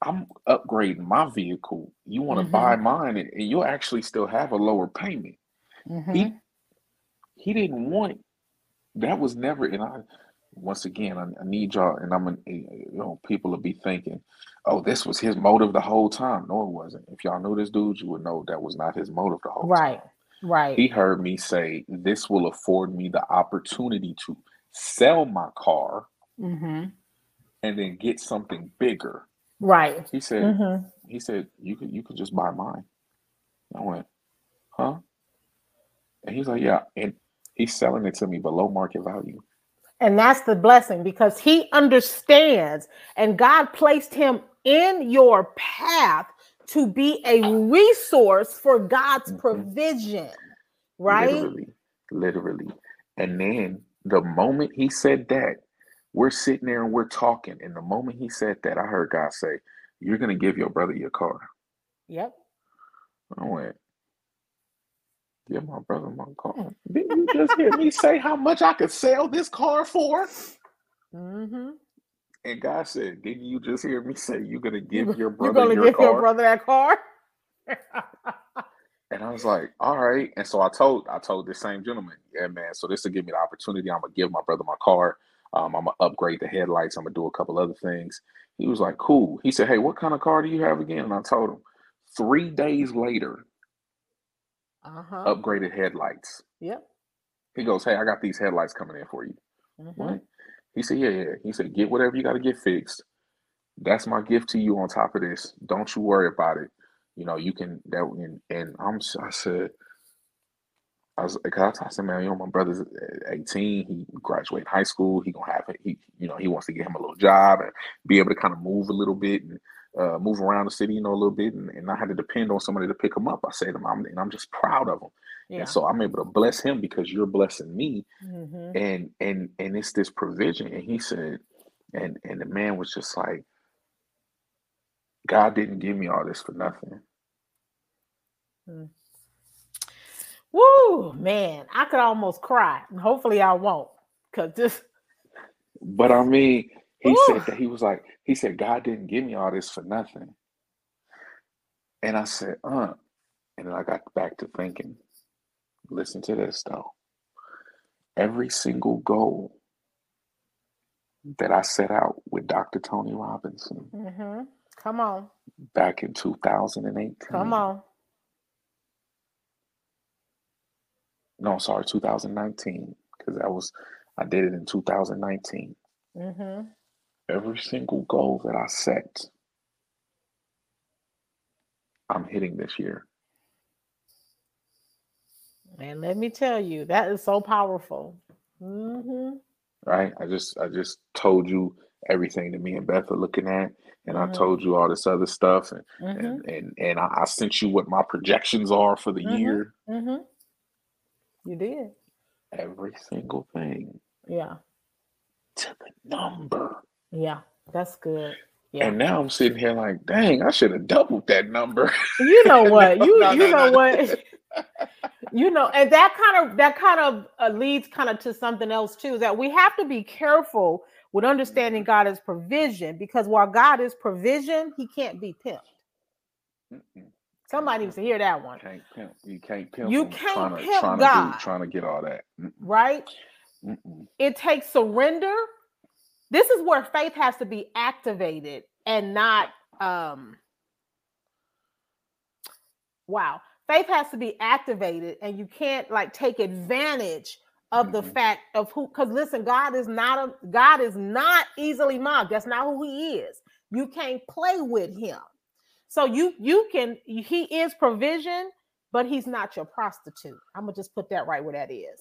I'm upgrading my vehicle. You want to Mhm. buy mine, and, and you'll actually still have a lower payment." Mhm. He he didn't want. That was never. And I once again, I, I need y'all, and I'm, an- you know, people will be thinking, "Oh, this was his motive the whole time." No, it wasn't. If y'all knew this dude, you would know that was not his motive the whole time. Right. Right. He heard me say, This will afford me the opportunity to sell my car mm-hmm. and then get something bigger. Right. He said, Mm-hmm. he said, You could you could just buy mine. I went, Huh? And he's like, Yeah. And he's selling it to me below market value. And that's the blessing because he understands, and God placed him in your path to be a resource for God's Mhm. provision. Right? Literally. Literally. And then the moment he said that, we're sitting there and we're talking. And the moment he said that, I heard God say, You're gonna give your brother your car. Yep. I went, give my brother my car. Didn't you just hear me say how much I could sell this car for? Mm-hmm. And God said, Didn't you just hear me say you're gonna give your brother You're gonna your give car? your brother that car? And I was like, All right. And so I told I told this same gentleman, Yeah, man, so this will give me the opportunity. I'm gonna give my brother my car. Um, I'm gonna upgrade the headlights. I'm gonna do a couple other things. He was like, Cool. He said, Hey, what kind of car do you have again? And I told him. Three days later, uh-huh. upgraded headlights. Yep. He goes, Hey, I got these headlights coming in for you. Mhm. What? He said, Yeah, yeah. He said, Get whatever you got to get fixed. That's my gift to you on top of this. Don't you worry about it. You know, you can that and, and I'm I said, I was like, I said, man, you know, my brother's 18. He graduated high school. He gonna have it. He, you know, he wants to get him a little job and be able to kind of move a little bit and uh, move around the city, you know, a little bit, and, and not have to depend on somebody to pick him up. I said to him, I'm, and I'm just proud of him. Yeah. And so I'm able to bless him because you're blessing me Mhm. and and and it's this provision and he said and and the man was just like god didn't give me all this for nothing Woo, man, I could almost cry. Hopefully I won't. Cause this but i mean he Ooh. said that he was like he said god didn't give me all this for nothing and i said uh and then i got back to thinking listen to this though every single goal that i set out with dr tony robinson Mm-hmm. come on, back in 2018 come on. no sorry 2019 because that was i did it in 2019 hmm every single goal that i set i'm hitting this year And let me tell you, that is so powerful. hmm right i just i just told you everything that me and beth are looking at and i Mhm. told you all this other stuff and hmm and and, and I, I sent you what my projections are for the Mhm. year hmm You did. every single thing Yeah. to the number Yeah. That's good. Yeah. and now i'm sitting here like dang i should have doubled that number you know what? No, You no, you no, know no. what? you know, and that kind of that kind of uh, leads kind of to something else too. That we have to be careful with understanding God as provision because while God is provision, He can't be pimped. Mm-mm. Somebody needs to hear that one, Can't pimp. You can't pimp. You can't trying to, pimp trying God. To do, trying to get all that. Mm-mm, right? mm-mm. It takes surrender. This is where faith has to be activated and not um wow. Faith has to be activated and you can't like take advantage of the Mhm. fact of who because listen, God is not a God is not easily mocked. That's not who he is. You can't play with him. So you you can he is provision, but he's not your prostitute. I'm gonna just put that right where that is.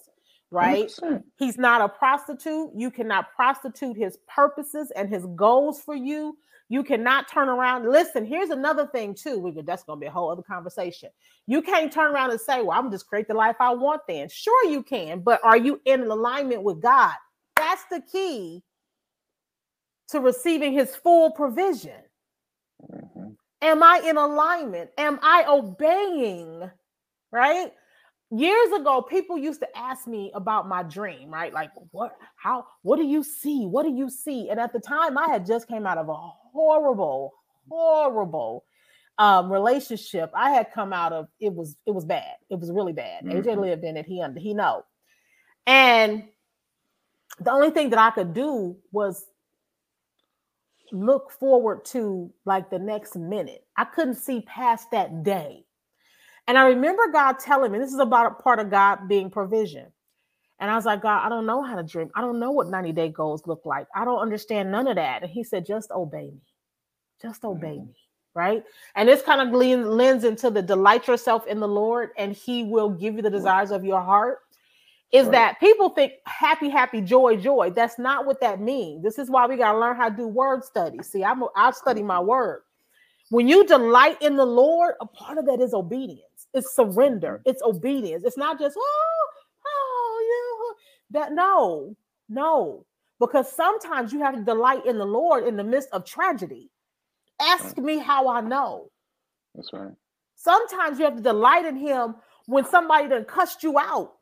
Right? 100%. He's not a prostitute. You cannot prostitute his purposes and his goals for you. You cannot turn around. Listen, here's another thing too. We could, that's going to be a whole other conversation. You can't turn around and say, "Well, I'm just create the life I want." Then, sure you can, but are you in alignment with God? That's the key to receiving His full provision. Mm-hmm. Am I in alignment? Am I obeying? Right? Years ago people used to ask me about my dream right? Like what how what do you see? What do you see? And at the time i had just came out of a horrible horrible um, relationship. I had come out of it was it was bad. It was really bad. Mm-hmm. aj lived in it. He under he know. And the only thing that i could do was look forward to like the next minute. I couldn't see past that day and I remember God telling me this is about a part of God being provision. And I was like, God, I don't know how to dream. I don't know what 90 day goals look like. I don't understand none of that. And he said, just obey me. Just obey mm-hmm. me. Right. And this kind of lends into the delight yourself in the Lord, and he will give you the desires of your heart. Is right. that people think happy, happy, joy, joy. That's not what that means. This is why we got to learn how to do word study. See, I'm I'll study my word. When you delight in the Lord, a part of that is obedience. It's surrender. It's obedience. It's not just oh oh yeah that no no because sometimes you have to delight in the Lord in the midst of tragedy. Ask me how I know. That's right. Sometimes you have to delight in Him when somebody done cussed you out,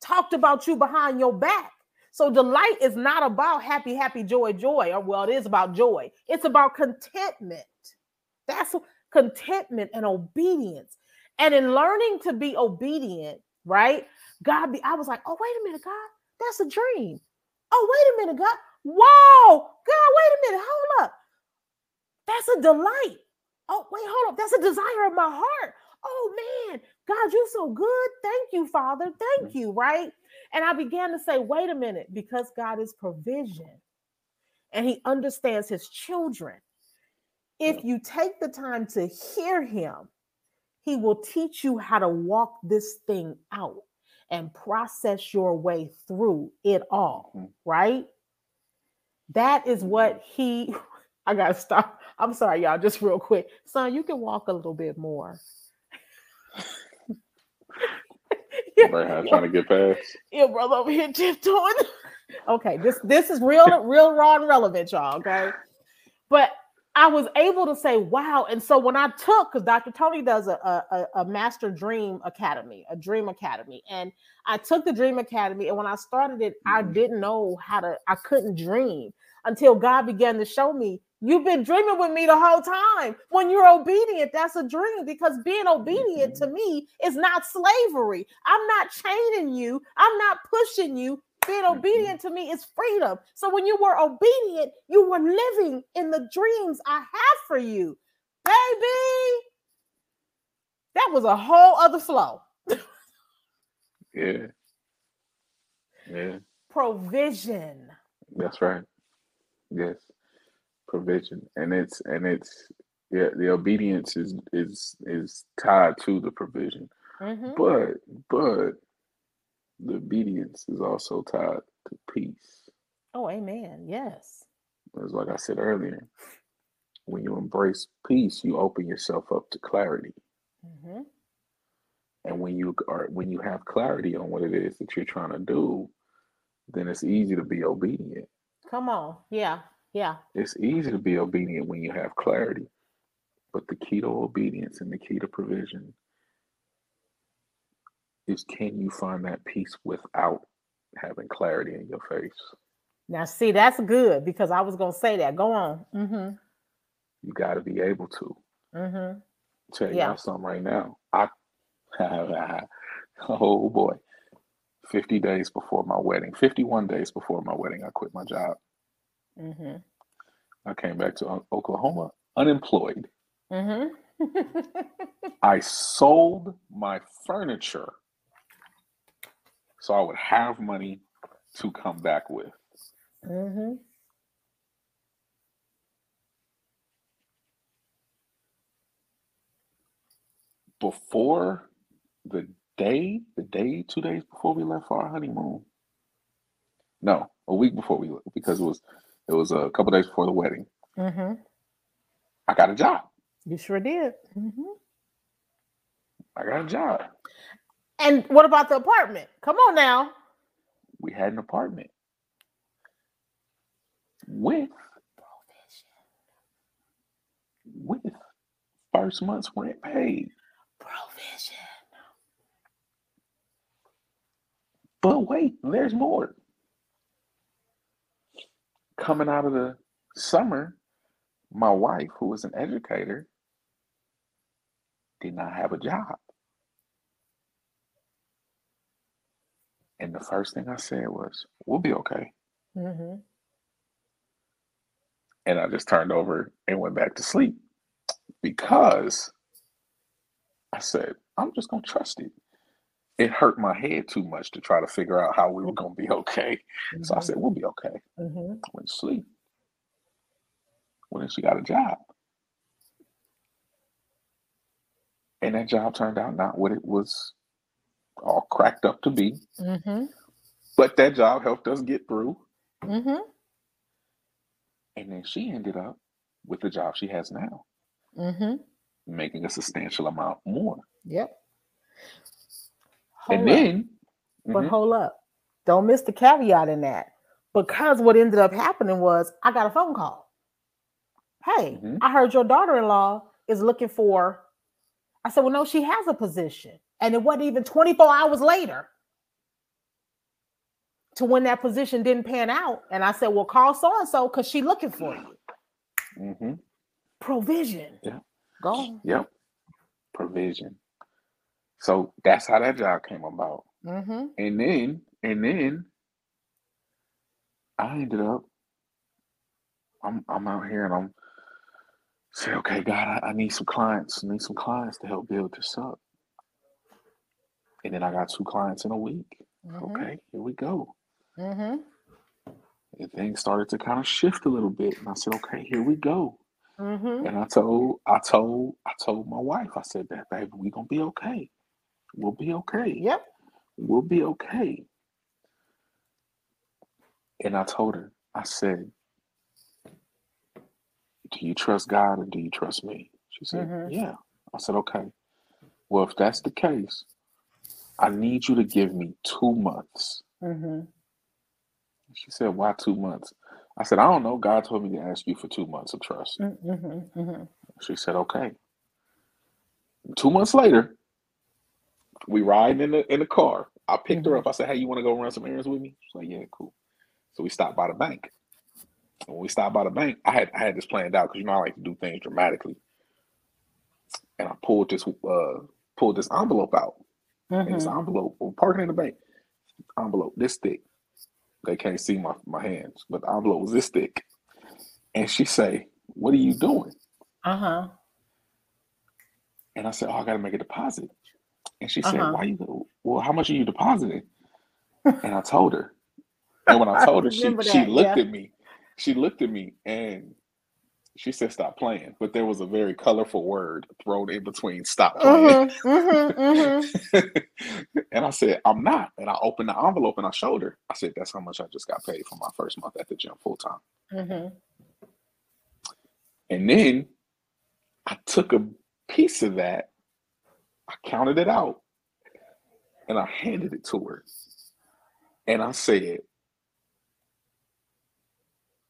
talked about you behind your back. So delight is not about happy, happy, joy, joy, or well, it is about joy. It's about contentment. That's contentment and obedience. And in learning to be obedient, right? God be, I was like, oh, wait a minute, God, that's a dream. Oh, wait a minute, God. Whoa, God, wait a minute, hold up. That's a delight. Oh, wait, hold up. That's a desire of my heart. Oh man, God, you're so good. Thank you, Father. Thank you, right? And I began to say, wait a minute, because God is provision and He understands His children. If you take the time to hear Him, he will teach you how to walk this thing out and process your way through it all, mm-hmm. right? That is what he, I gotta stop. I'm sorry, y'all, just real quick. Son, you can walk a little bit more. yeah, trying to get past. Yeah, brother over here tiptoeing. okay, this this is real, real raw and relevant, y'all. Okay. But I was able to say, wow. And so when I took, because Dr. Tony does a, a, a, Master Dream Academy, a Dream Academy, and I took the Dream Academy. And when I started it, I mm-hmm. didn't know how to, I couldn't dream until God began to show me, you've been dreaming with me the whole time. When you're obedient, that's a dream because being obedient to mm-hmm. me is not slavery. I'm not chaining you, I'm not pushing you being obedient to me is freedom. So when you were obedient, you were living in the dreams I have for you, baby. That was a whole other flow. yeah. Yeah. Provision. That's right. Yes. Provision. And it's and it's yeah, the obedience is is is tied to the provision. Mm-hmm. But but the obedience is also tied to peace. Oh, amen. Yes. It's like I said earlier, when you embrace peace, you open yourself up to clarity. Mm-hmm. And when you are when you have clarity on what it is that you're trying to do, then it's easy to be obedient. Come on. Yeah. Yeah. It's easy to be obedient when you have clarity. But the key to obedience and the key to provision is can you find that peace without having clarity in your face? Now, see, that's good because I was going to say that. Go on. Mm-hmm. You got to be able to. Mm-hmm. Tell yeah. y'all something right now. I, oh boy, 50 days before my wedding, 51 days before my wedding, I quit my job. Mm-hmm. I came back to Oklahoma unemployed. Mm-hmm. I sold my furniture so I would have money to come back with. Mm-hmm. Before the day, the day, two days before we left for our honeymoon, No, a week before we because it was it was a couple days before the wedding. Mm-hmm. I got a job. You sure did. Mm-hmm. I got a job. And what about the apartment? Come on now. We had an apartment with with first month's rent paid. Provision. But wait, there's more. Coming out of the summer, my wife, who was an educator, did not have a job. And the first thing I said was, We'll be okay. Mm-hmm. And I just turned over and went back to sleep because I said, I'm just going to trust it. It hurt my head too much to try to figure out how we were going to be okay. So I Mhm. said, We'll be okay. Mm-hmm. Went to sleep. Well, then she got a job. And that job turned out not what it was all cracked up to be. Mm-hmm. But that job helped us get through. Mm-hmm. And then she ended up with the job she has now, Mm-hmm. making a substantial amount more. Yep. and up. then, But Mhm. hold up. Don't miss the caveat in that. Because what ended up happening was I got a phone call. Hey, Mhm. I heard your daughter-in-law is looking for. I said, Well, no, she has a position. And it wasn't even 24 hours later to when that position didn't pan out. And I said, Well, call so-and-so because she's looking for you. Mhm. Provision. Yeah. Go on. yep, provision. So that's how that job came about. Mm-hmm. And then, and then I ended up, I'm I'm out here and I'm say, okay, God, I, I need some clients. I need some clients to help build this up. And then I got two clients in a week. Okay, here we go. Mm-hmm. And things started to kind of shift a little bit. And I said, okay, here we go. Mm-hmm. And I told, I told, I told my wife, I said that, baby, we gonna be okay. We'll be okay. Yep. We'll be okay. And I told her, I said, Do you trust God and do you trust me? She said, Mhm. Yeah. I said, Okay. Well, if that's the case, I need you to give me two months. Mm-hmm. She said, Why two months? I said, I don't know. God told me to ask you for two months of trust. Mm-hmm. Mm-hmm. She said, Okay. Two months later, we riding in the in the car. I picked her Mhm. up. I said, Hey, you want to go run some errands with me? She's like, Yeah, cool. So we stopped by the bank. When we stopped by the bank, I had I had this planned out because you know I like to do things dramatically. And I pulled this uh pulled this envelope out. And this Mm-hmm. envelope, we're parking in the bank. Envelope this thick. They can't see my, my hands, but the envelope was this thick. And she say, What are you doing? Uh-huh. And I said, Oh, I gotta make a deposit. And she said, Uh-huh. Why you well, how much are you depositing? and I told her. And when I told her, she she that, looked yeah. at me. She looked at me and she said, Stop playing. But there was a very colorful word thrown in between stop playing. Mm-hmm. Mm-hmm. and I said, I'm not. And I opened the envelope and I showed her. I said, That's how much I just got paid for my first month at the gym full time. Mm-hmm. And then I took a piece of that, I counted it out, and I handed it to her. And I said,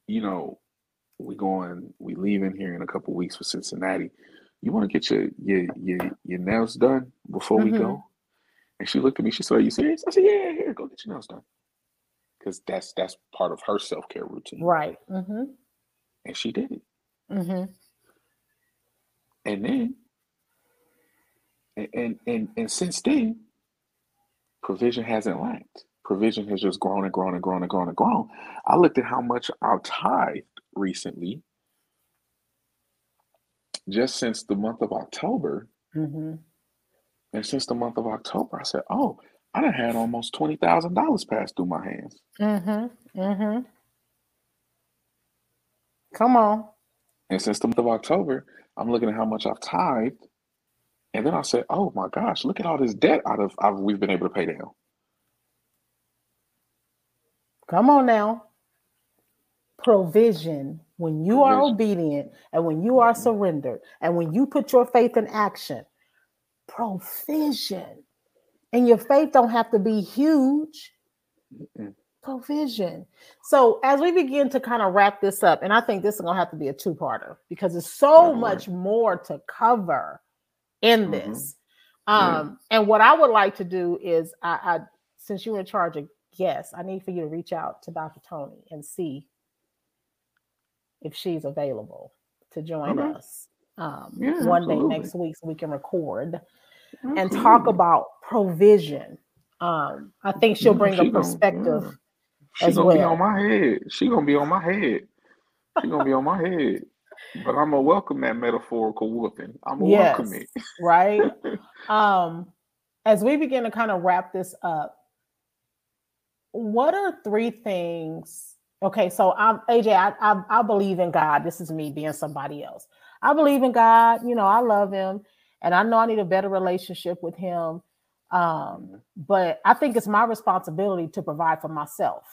you know, we going, we leaving here in a couple weeks for Cincinnati. You want to get your your your your nails done before we Mhm. go? And she looked at me. She said, "Are you serious?" I said, "Yeah, here, go get your nails done." Because that's that's part of her self care routine, Right. Mm-hmm. and she did it. Mm-hmm. And then, and, and and and since then, provision hasn't lacked. Provision has just grown and grown and grown and grown and grown. I looked at how much I've tithed recently, just since the month of October, Mm-hmm. and since the month of October, I said, "Oh, I done had almost twenty thousand dollars pass through my hands." Mm-hmm. Mm-hmm. Come on. And since the month of October, I'm looking at how much I've tithed, and then I said, "Oh my gosh, look at all this debt out of I've, we've been able to pay down." Come on now. Provision. When you are obedient and when you are surrendered and when you put your faith in action, provision. And your faith don't have to be huge. Provision. So as we begin to kind of wrap this up, and I think this is gonna have to be a two-parter because there's so much more to cover in mm-hmm. this. Um, and what I would like to do is I, I since you're in charge of guests, I need for you to reach out to Dr. Tony and see if she's available to join okay. us um, yeah, one absolutely. day next week so we can record absolutely. and talk about provision. Um, I think she'll bring she a perspective gonna, yeah. as gonna well. Be on my head. She gonna be on my head. She gonna be on my head. But I'm gonna welcome that metaphorical whooping. I'm gonna yes, welcome it. right. Um, as we begin to kind of wrap this up, what are three things? Okay, so I'm AJ. I, I I believe in God. This is me being somebody else. I believe in God. You know, I love Him, and I know I need a better relationship with Him. Um, but I think it's my responsibility to provide for myself.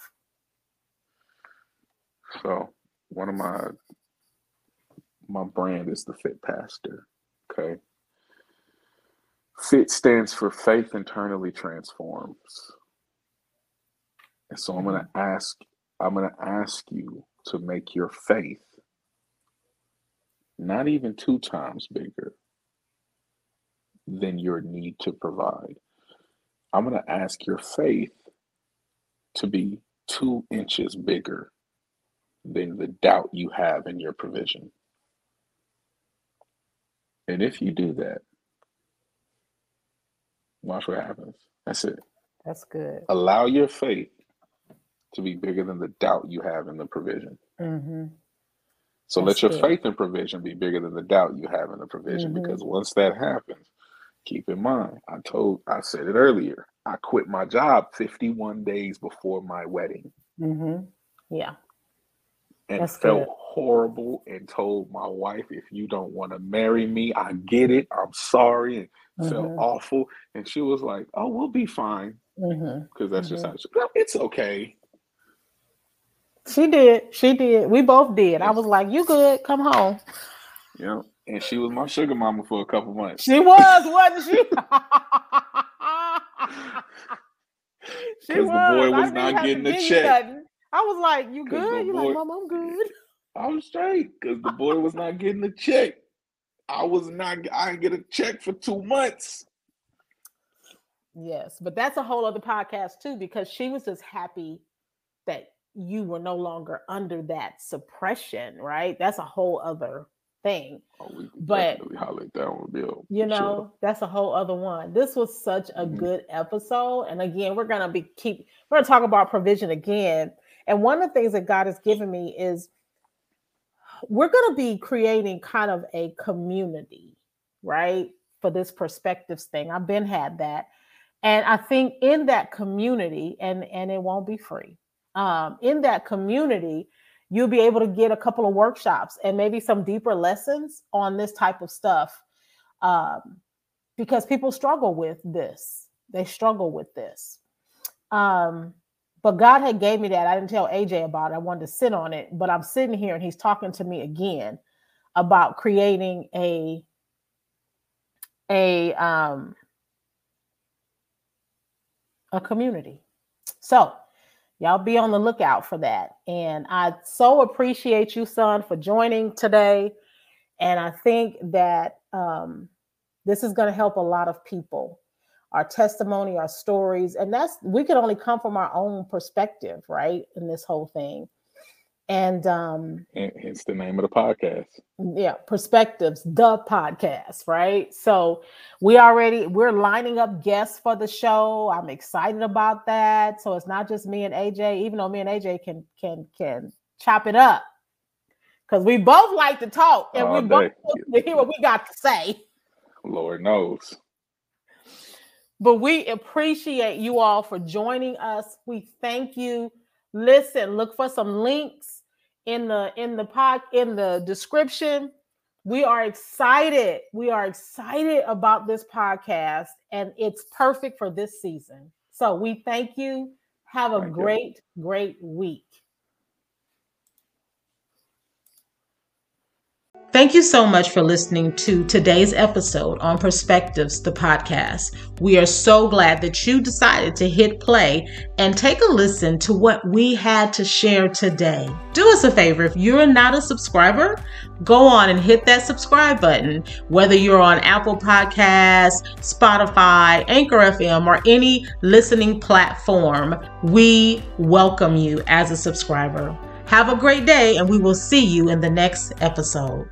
So one of my my brand is the Fit Pastor. Okay. FIT stands for Faith Internally Transforms. And so I'm going to mm-hmm. ask I'm going to ask you to make your faith not even two times bigger than your need to provide. I'm going to ask your faith to be two inches bigger than the doubt you have in your provision. And if you do that, watch what happens. That's it. That's good. Allow your faith to be bigger than the doubt you have in the provision. Mm-hmm. So That's let your good. faith in provision be bigger than the doubt you have in the provision. Mm-hmm. Because once that happens, keep in mind, I told, I said it earlier. I quit my job 51 days before my wedding. Mm-hmm. Yeah. And That's felt good. horrible and told my wife, if you don't want to marry me, I get it. I'm sorry. And felt mm-hmm. awful. And she was like, oh, we'll be fine. Because mm-hmm. that's just mm-hmm. how she, it's okay. She did. She did. We both did. I was like, "You good? Come home." Yeah, and she was my sugar mama for a couple months. She was, wasn't she? she was. the boy was not getting a check. I was like, "You good?" You like, "Mom, I'm good." I was straight because the boy was not getting a check. I was not. I didn't get a check for two months. Yes, but that's a whole other podcast too because she was just happy that you were no longer under that suppression, right? That's a whole other thing. Oh, but down Bill. You know, sure. that's a whole other one. This was such a mm-hmm. good episode. And again, we're gonna be keep we're gonna talk about provision again. And one of the things that God has given me is we're gonna be creating kind of a community, right? For this perspectives thing. I've been had that. And I think in that community, and and it won't be free um, in that community, you'll be able to get a couple of workshops and maybe some deeper lessons on this type of stuff um, because people struggle with this. They struggle with this. Um, but God had gave me that. I didn't tell AJ about it. I wanted to sit on it, but I'm sitting here and he's talking to me again about creating a a um a community. So Y'all be on the lookout for that. And I so appreciate you, son, for joining today. And I think that um, this is going to help a lot of people. Our testimony, our stories, and that's we can only come from our own perspective, right? In this whole thing and um it's the name of the podcast. Yeah perspectives the podcast right? So we already we're lining up guests for the show. I'm excited about that. So it's not just me and aj even though me and aj can can can chop it up. Because we both like to talk and All we day. both to hear what we got to say. Lord knows. But we appreciate you all for joining us. We thank you. Listen look for some links in the in the pod in the description. We are excited. We are excited about this podcast, and it's perfect for this season. So we thank you. Have a Thank great, you. great week. Thank you so much for listening to today's episode on Perspectives, the podcast. We are so glad that you decided to hit play and take a listen to what we had to share today. Do us a favor if you're not a subscriber, go on and hit that subscribe button, whether you're on Apple Podcasts, Spotify, Anchor FM, or any listening platform. We welcome you as a subscriber. Have a great day, and we will see you in the next episode.